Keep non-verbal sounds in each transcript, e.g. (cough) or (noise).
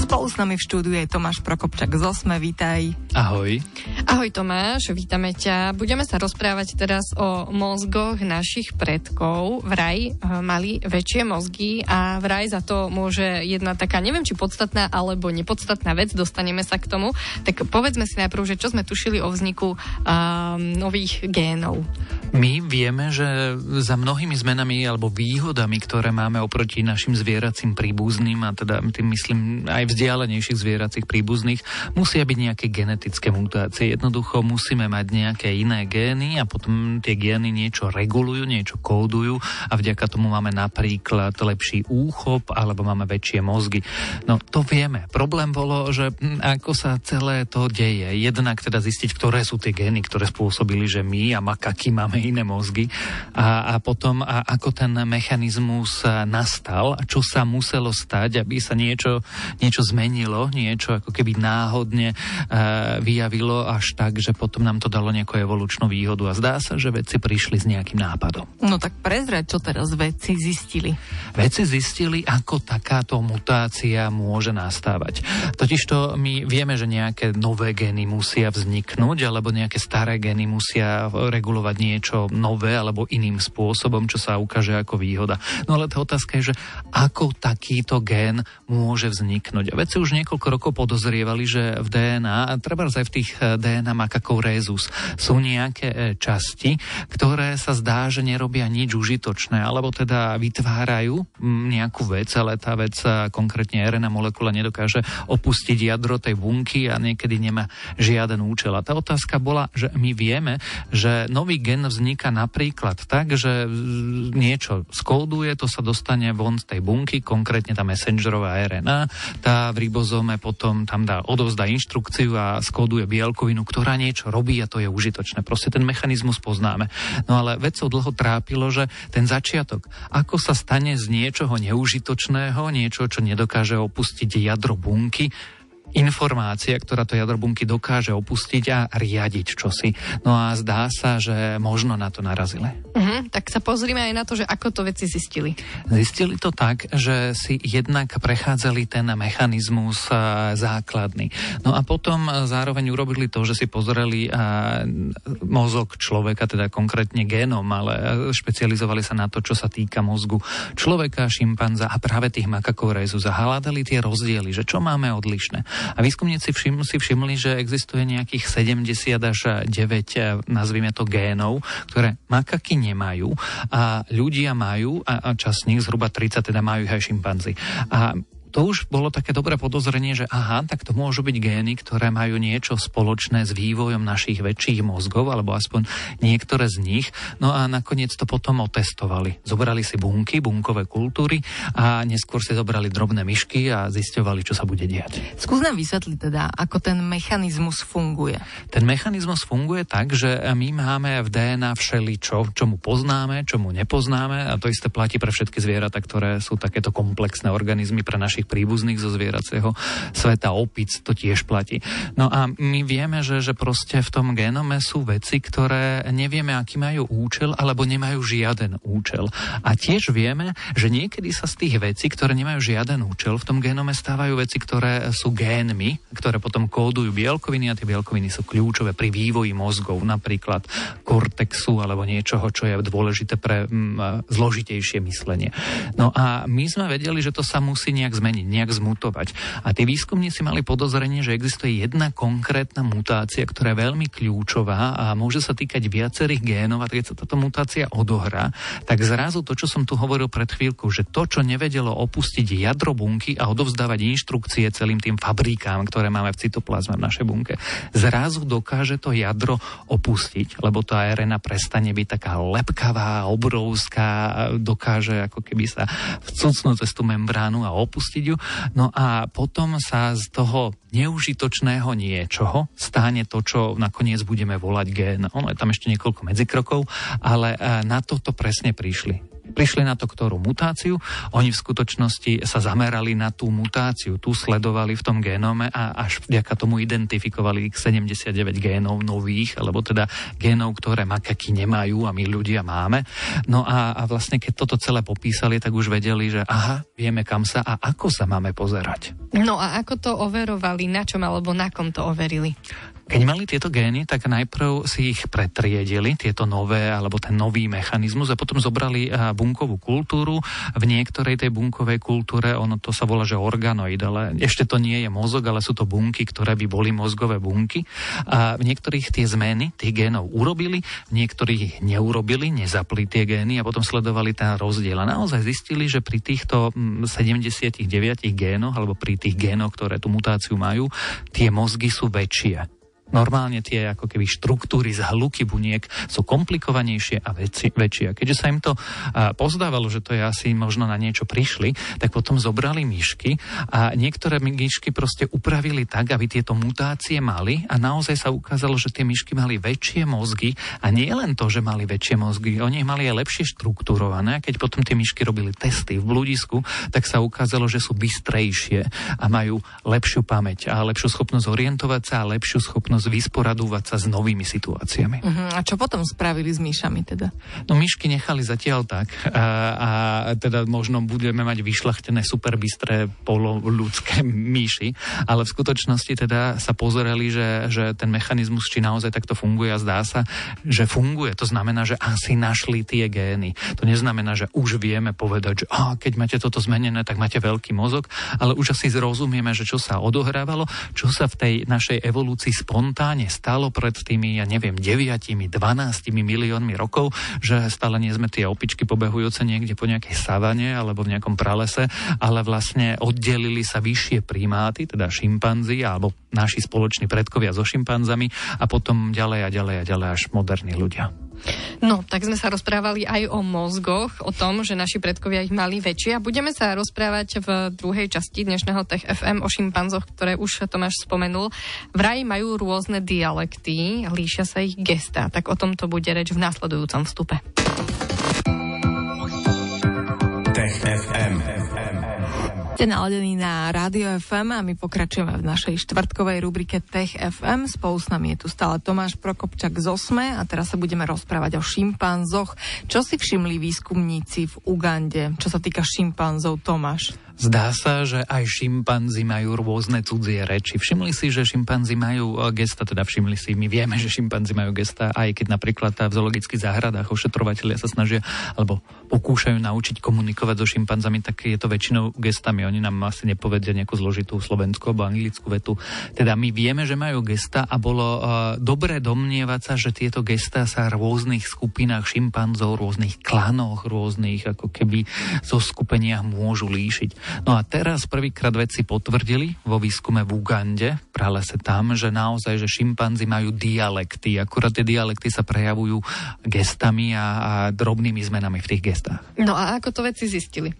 Spolu s nami v štúdiu je Tomáš Prokopčak z Osme, vítaj. Ahoj. Ahoj Tomáš, vítame ťa. Budeme sa rozprávať teraz o mozgoch našich predkov. Vraj eh, mali väčšie mozgy a vraj za to môže jedna taká, neviem či podstatná alebo nepodstatná vec, dostaneme sa k tomu. Tak povedzme si najprv, že čo sme tušili o vzniku um, nových génov. My vieme, že za mnohými zmenami alebo výhodami, ktoré máme oproti našim zvieracím príbuzným, a teda tým myslím aj vzdialenejších zvieracích príbuzných, musia byť nejaké genetické mutácie. Jednoducho musíme mať nejaké iné gény a potom tie gény niečo regulujú, niečo kódujú a vďaka tomu máme napríklad lepší úchop alebo máme väčšie mozgy. No to vieme. Problém bolo, že ako sa celé to deje. Jednak teda zistiť, ktoré sú tie gény, ktoré spôsobili, že my a makaky máme iné mozgy a, a potom a ako ten mechanizmus nastal a čo sa muselo stať, aby sa niečo, niečo zmenilo, niečo ako keby náhodne uh, vyjavilo až tak, že potom nám to dalo nejakú evolučnú výhodu a zdá sa, že vedci prišli s nejakým nápadom. No tak prezrať, čo teraz vedci zistili. Vedci zistili, ako takáto mutácia môže nastávať. Totižto my vieme, že nejaké nové gény musia vzniknúť, alebo nejaké staré gény musia regulovať niečo niečo nové alebo iným spôsobom, čo sa ukáže ako výhoda. No ale tá otázka je, že ako takýto gén môže vzniknúť. Vedci už niekoľko rokov podozrievali, že v DNA, treba aj v tých eh, DNA makakov rézus, sú nejaké eh, časti, ktoré sa zdá, že nerobia nič užitočné, alebo teda vytvárajú nejakú vec, ale tá vec, eh, konkrétne RNA molekula, nedokáže opustiť jadro tej bunky a niekedy nemá žiaden účel. A tá otázka bola, že my vieme, že nový gen vzniká napríklad tak, že niečo skóduje, to sa dostane von z tej bunky, konkrétne tá messengerová RNA, tá v ribozome potom tam dá odovzdá inštrukciu a skóduje bielkovinu, ktorá niečo robí a to je užitočné. Proste ten mechanizmus poznáme. No ale vedcov dlho trápilo, že ten začiatok, ako sa stane z niečoho neužitočného, niečo, čo nedokáže opustiť jadro bunky, informácia, ktorá to jadro bunky dokáže opustiť a riadiť čosi. No a zdá sa, že možno na to narazili. Uh-huh, tak sa pozrime aj na to, že ako to veci zistili. Zistili to tak, že si jednak prechádzali ten mechanizmus základný. No a potom zároveň urobili to, že si pozreli mozog človeka, teda konkrétne génom, ale špecializovali sa na to, čo sa týka mozgu človeka, šimpanza a práve tých makakov rezu. Zahľadali tie rozdiely, že čo máme odlišné. A výskumníci všim, si všimli, že existuje nejakých 70 až 9, eh, nazvime to génov, ktoré makaky nemajú a ľudia majú a, a čas nich, zhruba 30 teda majú aj šimpanzi. A to už bolo také dobré podozrenie, že aha, tak to môžu byť gény, ktoré majú niečo spoločné s vývojom našich väčších mozgov, alebo aspoň niektoré z nich. No a nakoniec to potom otestovali. Zobrali si bunky, bunkové kultúry a neskôr si zobrali drobné myšky a zisťovali, čo sa bude diať. Skús nám vysvetliť teda, ako ten mechanizmus funguje. Ten mechanizmus funguje tak, že my máme v DNA všeličo, čo mu poznáme, čo mu nepoznáme a to isté platí pre všetky zvieratá, ktoré sú takéto komplexné organizmy pre našich našich príbuzných zo zvieracieho sveta, opic, to tiež platí. No a my vieme, že, že proste v tom genome sú veci, ktoré nevieme, aký majú účel, alebo nemajú žiaden účel. A tiež vieme, že niekedy sa z tých vecí, ktoré nemajú žiaden účel, v tom genome stávajú veci, ktoré sú génmi, ktoré potom kódujú bielkoviny a tie bielkoviny sú kľúčové pri vývoji mozgov, napríklad kortexu alebo niečoho, čo je dôležité pre mm, zložitejšie myslenie. No a my sme vedeli, že to sa musí nejak zmeniť zmeniť, nejak zmutovať. A tí výskumníci mali podozrenie, že existuje jedna konkrétna mutácia, ktorá je veľmi kľúčová a môže sa týkať viacerých génov a keď sa táto mutácia odohrá, tak zrazu to, čo som tu hovoril pred chvíľkou, že to, čo nevedelo opustiť jadro bunky a odovzdávať inštrukcie celým tým fabrikám, ktoré máme v cytoplazme v našej bunke, zrazu dokáže to jadro opustiť, lebo tá RNA prestane byť taká lepkavá, obrovská, dokáže ako keby sa vcucnúť cez tú membránu a opustiť opustiť ju. No a potom sa z toho neužitočného niečoho stane to, čo nakoniec budeme volať gén. Ono je tam ešte niekoľko medzikrokov, ale e, na toto presne prišli Prišli na to, ktorú mutáciu, oni v skutočnosti sa zamerali na tú mutáciu, tu sledovali v tom génome a až vďaka tomu identifikovali 79 génov nových, alebo teda génov, ktoré makaky nemajú a my ľudia máme. No a, a vlastne keď toto celé popísali, tak už vedeli, že aha, vieme kam sa a ako sa máme pozerať. No a ako to overovali, na čom alebo na kom to overili? Keď mali tieto gény, tak najprv si ich pretriedili, tieto nové, alebo ten nový mechanizmus a potom zobrali bunkovú kultúru. V niektorej tej bunkovej kultúre, ono to sa volá, že organoid, ale ešte to nie je mozog, ale sú to bunky, ktoré by boli mozgové bunky. A v niektorých tie zmeny tých génov urobili, v niektorých neurobili, nezapli tie gény a potom sledovali ten rozdiel. A naozaj zistili, že pri týchto 79 mm, génoch, alebo pri tých génoch, ktoré tú mutáciu majú, tie mozgy sú väčšie. Normálne tie ako keby štruktúry z hluky buniek sú komplikovanejšie a väčšie. väčšie. A keďže sa im to pozdávalo, že to je asi možno na niečo prišli, tak potom zobrali myšky a niektoré myšky proste upravili tak, aby tieto mutácie mali a naozaj sa ukázalo, že tie myšky mali väčšie mozgy a nie len to, že mali väčšie mozgy, oni mali aj lepšie štruktúrované. A keď potom tie myšky robili testy v bludisku, tak sa ukázalo, že sú bystrejšie a majú lepšiu pamäť a lepšiu schopnosť orientovať sa a lepšiu schopnosť schopnosť vysporadúvať sa s novými situáciami. Uh-huh. A čo potom spravili s myšami teda? No myšky nechali zatiaľ tak a, a teda možno budeme mať vyšlachtené superbystré poloľudské myši, ale v skutočnosti teda sa pozerali, že, že ten mechanizmus či naozaj takto funguje a zdá sa, že funguje. To znamená, že asi našli tie gény. To neznamená, že už vieme povedať, že á, keď máte toto zmenené, tak máte veľký mozog, ale už asi zrozumieme, že čo sa odohrávalo, čo sa v tej našej evolúcii spon spontánne stalo pred tými, ja neviem, 9, 12 miliónmi rokov, že stále nie sme tie opičky pobehujúce niekde po nejakej savane alebo v nejakom pralese, ale vlastne oddelili sa vyššie primáty, teda šimpanzi alebo naši spoloční predkovia so šimpanzami a potom ďalej a ďalej a ďalej až moderní ľudia. No, tak sme sa rozprávali aj o mozgoch, o tom, že naši predkovia ich mali väčšie a budeme sa rozprávať v druhej časti dnešného Tech FM o šimpanzoch, ktoré už Tomáš spomenul. Vraj majú rôzne dialekty, líšia sa ich gesta, tak o tom to bude reč v následujúcom vstupe. Ste naladení na Rádio FM a my pokračujeme v našej štvrtkovej rubrike Tech FM. Spolu s nami je tu stále Tomáš Prokopčak z Osme a teraz sa budeme rozprávať o šimpanzoch. Čo si všimli výskumníci v Ugande, čo sa týka šimpanzov, Tomáš? Zdá sa, že aj šimpanzi majú rôzne cudzie reči. Všimli si, že šimpanzi majú e, gesta, teda všimli si, my vieme, že šimpanzi majú gesta, aj keď napríklad v zoologických záhradách ošetrovateľia sa snažia alebo pokúšajú naučiť komunikovať so šimpanzami, tak je to väčšinou gestami. Oni nám asi nepovedia nejakú zložitú slovenskú alebo anglickú vetu. Teda my vieme, že majú gesta a bolo uh, dobré domnievať sa, že tieto gesta sa v rôznych skupinách šimpanzov, rôznych klanoch, rôznych ako keby zo skupeniach môžu líšiť. No a teraz prvýkrát vedci potvrdili vo výskume v Ugande, v pralese tam, že naozaj, že šimpanzi majú dialekty. Akurát tie dialekty sa prejavujú gestami a, a drobnými zmenami v tých gestách. No a ako to vedci zistili?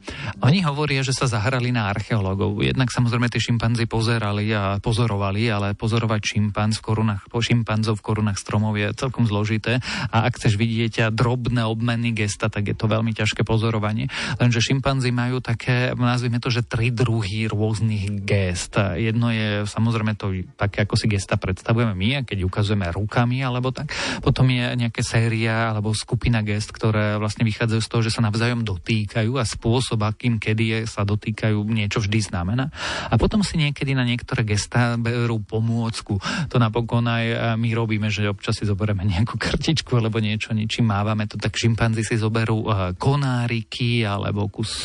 Oni hovoria, že sa zahrali na archeológov. Jednak samozrejme tie šimpanzi pozerali a pozorovali, ale pozorovať šimpanz v korunách, po šimpanzov v korunách stromov je celkom zložité. A ak chceš vidieť drobné obmeny gesta, tak je to veľmi ťažké pozorovanie. Lenže šimpanzi majú také, nazvime to, že tri druhy rôznych gest. Jedno je samozrejme to také, ako si gesta predstavujeme my, keď ukazujeme rukami alebo tak. Potom je nejaká séria alebo skupina gest, ktoré vlastne vychádzajú z toho, že sa navzájom dotýkajú a spôsob, akým kedy je, sa dotýkajú, niečo vždy znamená. A potom si niekedy na niektoré gesta berú pomôcku. To napokon aj my robíme, že občas si zoberieme nejakú kartičku alebo niečo, ničím mávame to, tak šimpanzi si zoberú konáriky alebo kus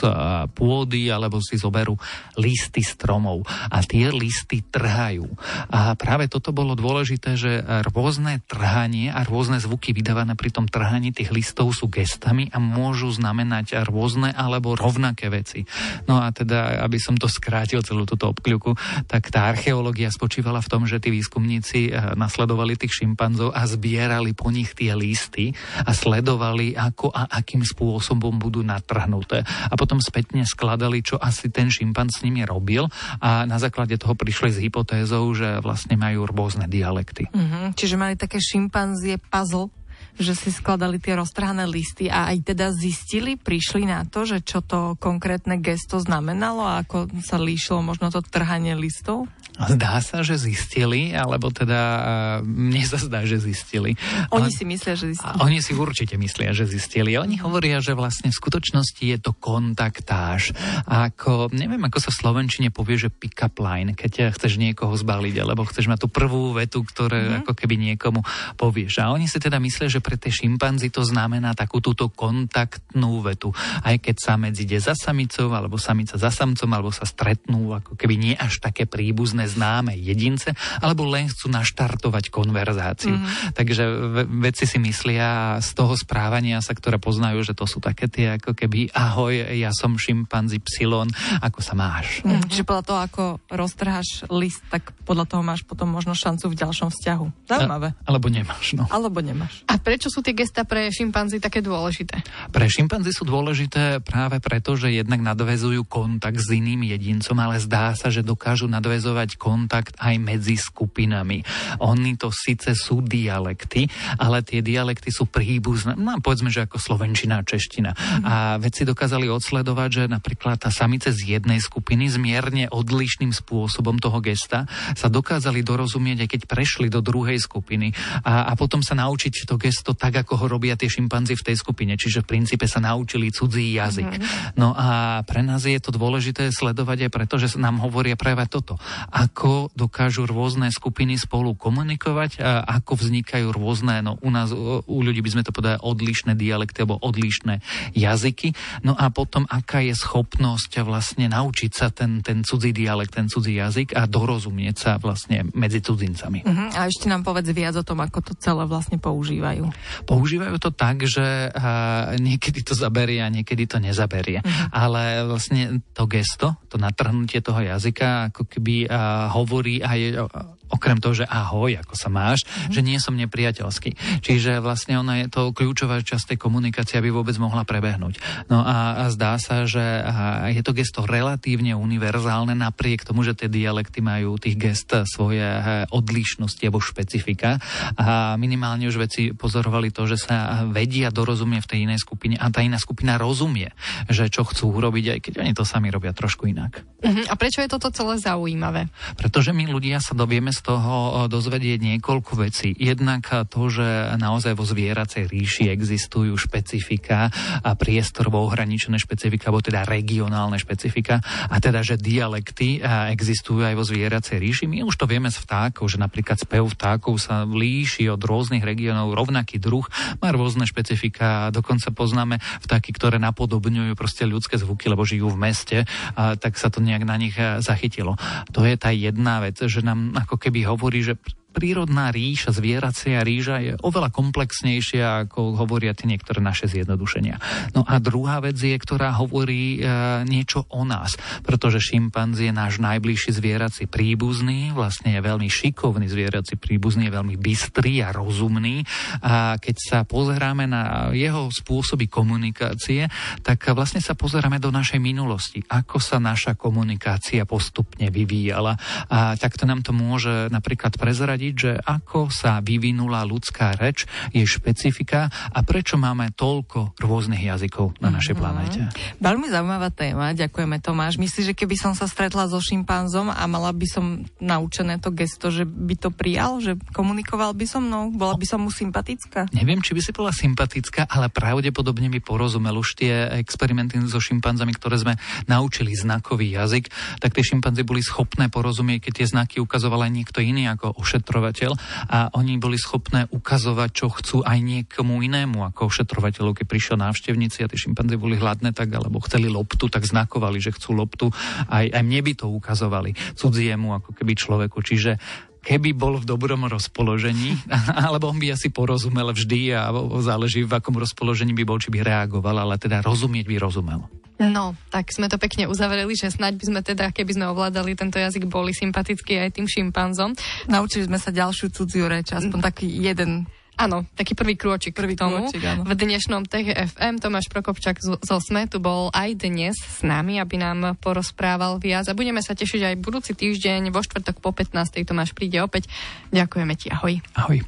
pôdy alebo si zoberú listy stromov a tie listy trhajú. A práve toto bolo dôležité, že rôzne trhanie a rôzne zvuky vydávané pri tom trhaní tých listov sú gestami a môžu znamenať rôzne alebo rovnaké veci. No a teda, aby som to skrátil celú túto obkľuku, tak tá archeológia spočívala v tom, že tí výskumníci eh, nasledovali tých šimpanzov a zbierali po nich tie listy a sledovali, ako a akým spôsobom budú natrhnuté. A potom spätne skladali, čo asi ten šimpanz s nimi robil a na základe toho prišli s hypotézou, že vlastne majú rôzne dialekty. Mm-hmm. Čiže mali také šimpanzie puzzle, že si skladali tie roztrhané listy a aj teda zistili, prišli na to, že čo to konkrétne gesto znamenalo a ako sa líšilo možno to trhanie listov? Zdá sa, že zistili, alebo teda uh, mne sa zdá, že zistili. Oni si myslia, že zistili. Oni si určite myslia, že zistili. Oni hovoria, že vlastne v skutočnosti je to kontaktáž. Ako, neviem, ako sa v Slovenčine povie, že pick-up line, keď chceš niekoho zbaliť, alebo chceš mať tú prvú vetu, ktoré mm-hmm. ako keby niekomu povieš. A oni si teda myslia, že pre tie šimpanzi to znamená takú túto kontaktnú vetu. Aj keď sa medzi ide za samicou, alebo samica za samcom, alebo sa stretnú, ako keby nie až také príbuzné známe jedince, alebo len chcú naštartovať konverzáciu. Mm-hmm. Takže vedci si myslia z toho správania sa, ktoré poznajú, že to sú také tie ako keby ahoj, ja som šimpanzi psilon, ako sa máš. Mm, čiže podľa toho, ako roztrháš list, tak podľa toho máš potom možno šancu v ďalšom vzťahu. Zaujímavé. A, alebo nemáš, no. Alebo nemáš. A prečo sú tie gesta pre šimpanzi také dôležité? Pre šimpanzi sú dôležité práve preto, že jednak nadvezujú kontakt s iným jedincom, ale zdá sa, že dokážu nadvezovať kontakt aj medzi skupinami. Oni to síce sú dialekty, ale tie dialekty sú príbuzné, no povedzme, že ako slovenčina a čeština. A vedci dokázali odsledovať, že napríklad tá samice z jednej skupiny s mierne odlišným spôsobom toho gesta sa dokázali dorozumieť, aj keď prešli do druhej skupiny a, a potom sa naučiť to gesto tak, ako ho robia tie šimpanzi v tej skupine. Čiže v princípe sa naučili cudzí jazyk. Mm. No a pre nás je to dôležité sledovať aj preto, že nám hovoria práve toto. A ako dokážu rôzne skupiny spolu komunikovať a ako vznikajú rôzne, no u nás, u ľudí by sme to povedali odlišné dialekty alebo odlišné jazyky. No a potom, aká je schopnosť vlastne naučiť sa ten, ten cudzí dialekt, ten cudzí jazyk a dorozumieť sa vlastne medzi cudzincami. Uh-huh. A ešte nám povedz viac o tom, ako to celé vlastne používajú. Používajú to tak, že uh, niekedy to zaberie a niekedy to nezaberie. Uh-huh. Ale vlastne to gesto, to natrhnutie toho jazyka, ako keby uh, hovorí aj okrem toho, že ahoj, ako sa máš, mm-hmm. že nie som nepriateľský. Čiže vlastne ona je to kľúčová časť tej komunikácie, aby vôbec mohla prebehnúť. No a, a zdá sa, že a je to gesto relatívne univerzálne, napriek tomu, že tie dialekty majú tých gest svoje odlišnosti alebo špecifika. A minimálne už veci pozorovali to, že sa vedia dorozumie v tej inej skupine a tá iná skupina rozumie, že čo chcú urobiť, aj keď oni to sami robia trošku inak. Uh-huh. A prečo je toto celé zaujímavé? Pretože my ľudia sa dovieme z toho dozvedieť niekoľko vecí. Jednak to, že naozaj vo zvieracej ríši existujú špecifika a priestorovo ohraničené špecifika, alebo teda regionálne špecifika, a teda, že dialekty existujú aj vo zvieracej ríši. My už to vieme z vtákov, že napríklad spev vtákov sa líši od rôznych regiónov, rovnaký druh, má rôzne špecifika, dokonca poznáme vtáky, ktoré napodobňujú proste ľudské zvuky, lebo žijú v meste, a tak sa to nejak na nich zachytilo. To je tá jedna vec, že nám ako keby hovorí, že prírodná ríša, zvieracia ríža je oveľa komplexnejšia, ako hovoria tie niektoré naše zjednodušenia. No a druhá vec je, ktorá hovorí e, niečo o nás, pretože šimpanzi je náš najbližší zvierací príbuzný, vlastne je veľmi šikovný zvierací príbuzný, je veľmi bystrý a rozumný. A keď sa pozeráme na jeho spôsoby komunikácie, tak vlastne sa pozeráme do našej minulosti, ako sa naša komunikácia postupne vyvíjala. A takto nám to môže napríklad prezradiť prezradiť, že ako sa vyvinula ľudská reč, jej špecifika a prečo máme toľko rôznych jazykov na našej mm-hmm. planéte. Veľmi zaujímavá téma, ďakujeme Tomáš. Myslíš, že keby som sa stretla so šimpanzom a mala by som naučené to gesto, že by to prijal, že komunikoval by so mnou, bola by som mu sympatická? Neviem, či by si bola sympatická, ale pravdepodobne by porozumel už tie experimenty so šimpanzami, ktoré sme naučili znakový jazyk, tak tie šimpanzy boli schopné porozumieť, keď tie znaky ukazoval aj niekto iný ako ošetro ošetrovateľ a oni boli schopné ukazovať, čo chcú aj niekomu inému ako ošetrovateľov. Keď prišiel návštevníci a tie šimpanze boli hladné, tak alebo chceli loptu, tak znakovali, že chcú loptu. Aj, aj mne by to ukazovali, cudziemu ako keby človeku. Čiže keby bol v dobrom rozpoložení, (laughs) alebo on by asi porozumel vždy a záleží v akom rozpoložení by bol, či by reagoval, ale teda rozumieť by rozumel. No, tak sme to pekne uzavreli, že snaď by sme teda, keby sme ovládali tento jazyk, boli sympatickí aj tým šimpanzom. Naučili sme sa ďalšiu cudziu reč, aspoň mm. taký jeden Áno, taký prvý krôčik prvý k tomu. Krôčik, áno. V dnešnom TGFM Tomáš Prokopčak z, z Osme tu bol aj dnes s nami, aby nám porozprával viac a budeme sa tešiť aj budúci týždeň vo štvrtok po 15. Tomáš príde opäť. Ďakujeme ti, ahoj. Ahoj.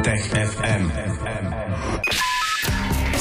Tech FM.